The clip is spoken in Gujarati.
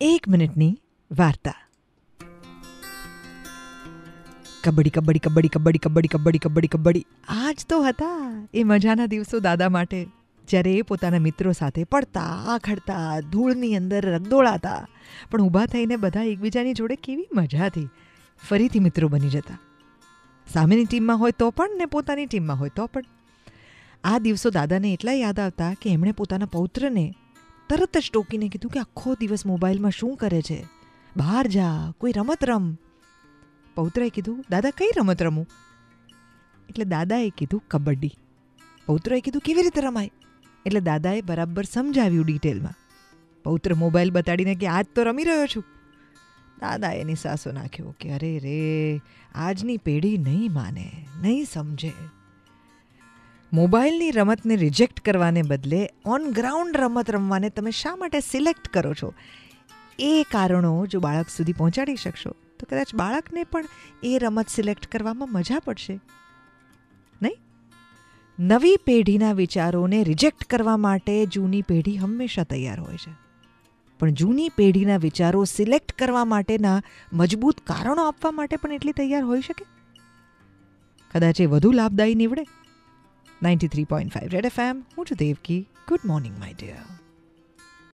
એક મિનિટની વાર્તા. કબડ્ડી કબડ્ડી કબડ્ડી કબડ્ડી કબડ્ડી કબડ્ડી કબડ્ડી કબડ્ડી. આજ તો હતા એ મજાના દિવસો દાદા માટે. જ્યારે એ પોતાના મિત્રો સાથે પડતા આખડતા ધૂળની અંદર રગદોળાતા. પણ ઊભા થઈને બધા એકબીજાની જોડે કેવી મજાથી ફરીથી મિત્રો બની જતા. સામેની ટીમમાં હોય તો પણ ને પોતાની ટીમમાં હોય તો પણ. આ દિવસો દાદાને એટલા યાદ આવતા કે એમણે પોતાના પૌત્રને તરત જ ટોકીને કીધું કે આખો દિવસ મોબાઈલમાં શું કરે છે? બહાર જા, કોઈ રમત રમ. પૌત્રએ કીધું, દાદા, કઈ રમત રમું? એટલે દાદાએ કીધું, કબડ્ડી. પૌત્રએ કીધું, કેવી રીતે રમાય? એટલે દાદાએ બરાબર સમજાવ્યું ડિટેલમાં. પૌત્ર મોબાઈલ બતાડીને કે, આજ તો રમી રહ્યો છું. દાદાએ એની સાસો નાખ્યો કે, અરે રે, આજની પેઢી નહીં માને, નહીં સમજે. મોબાઈલની રમતને રિજેક્ટ કરવાને બદલે ઓન ગ્રાઉન્ડ રમત રમવાને તમે શા માટે સિલેક્ટ કરો છો? એ કારણો જો બાળક સુધી પહોંચાડી શકશો, તો કદાચ બાળકને પણ એ રમત સિલેક્ટ કરવામાં મજા પડશે. નહીં? નવી પેઢીના વિચારોને રિજેક્ટ કરવા માટે જૂની પેઢી હંમેશા તૈયાર હોય છે. પણ જૂની પેઢીના વિચારો સિલેક્ટ કરવા માટેના મજબૂત કારણો આપવા માટે પણ એટલી તૈયાર હોઈ શકે? કદાચ એ વધુ લાભદાયી નીવડે? 93.5 Red FM. Mutu Devki. Good morning, my dear.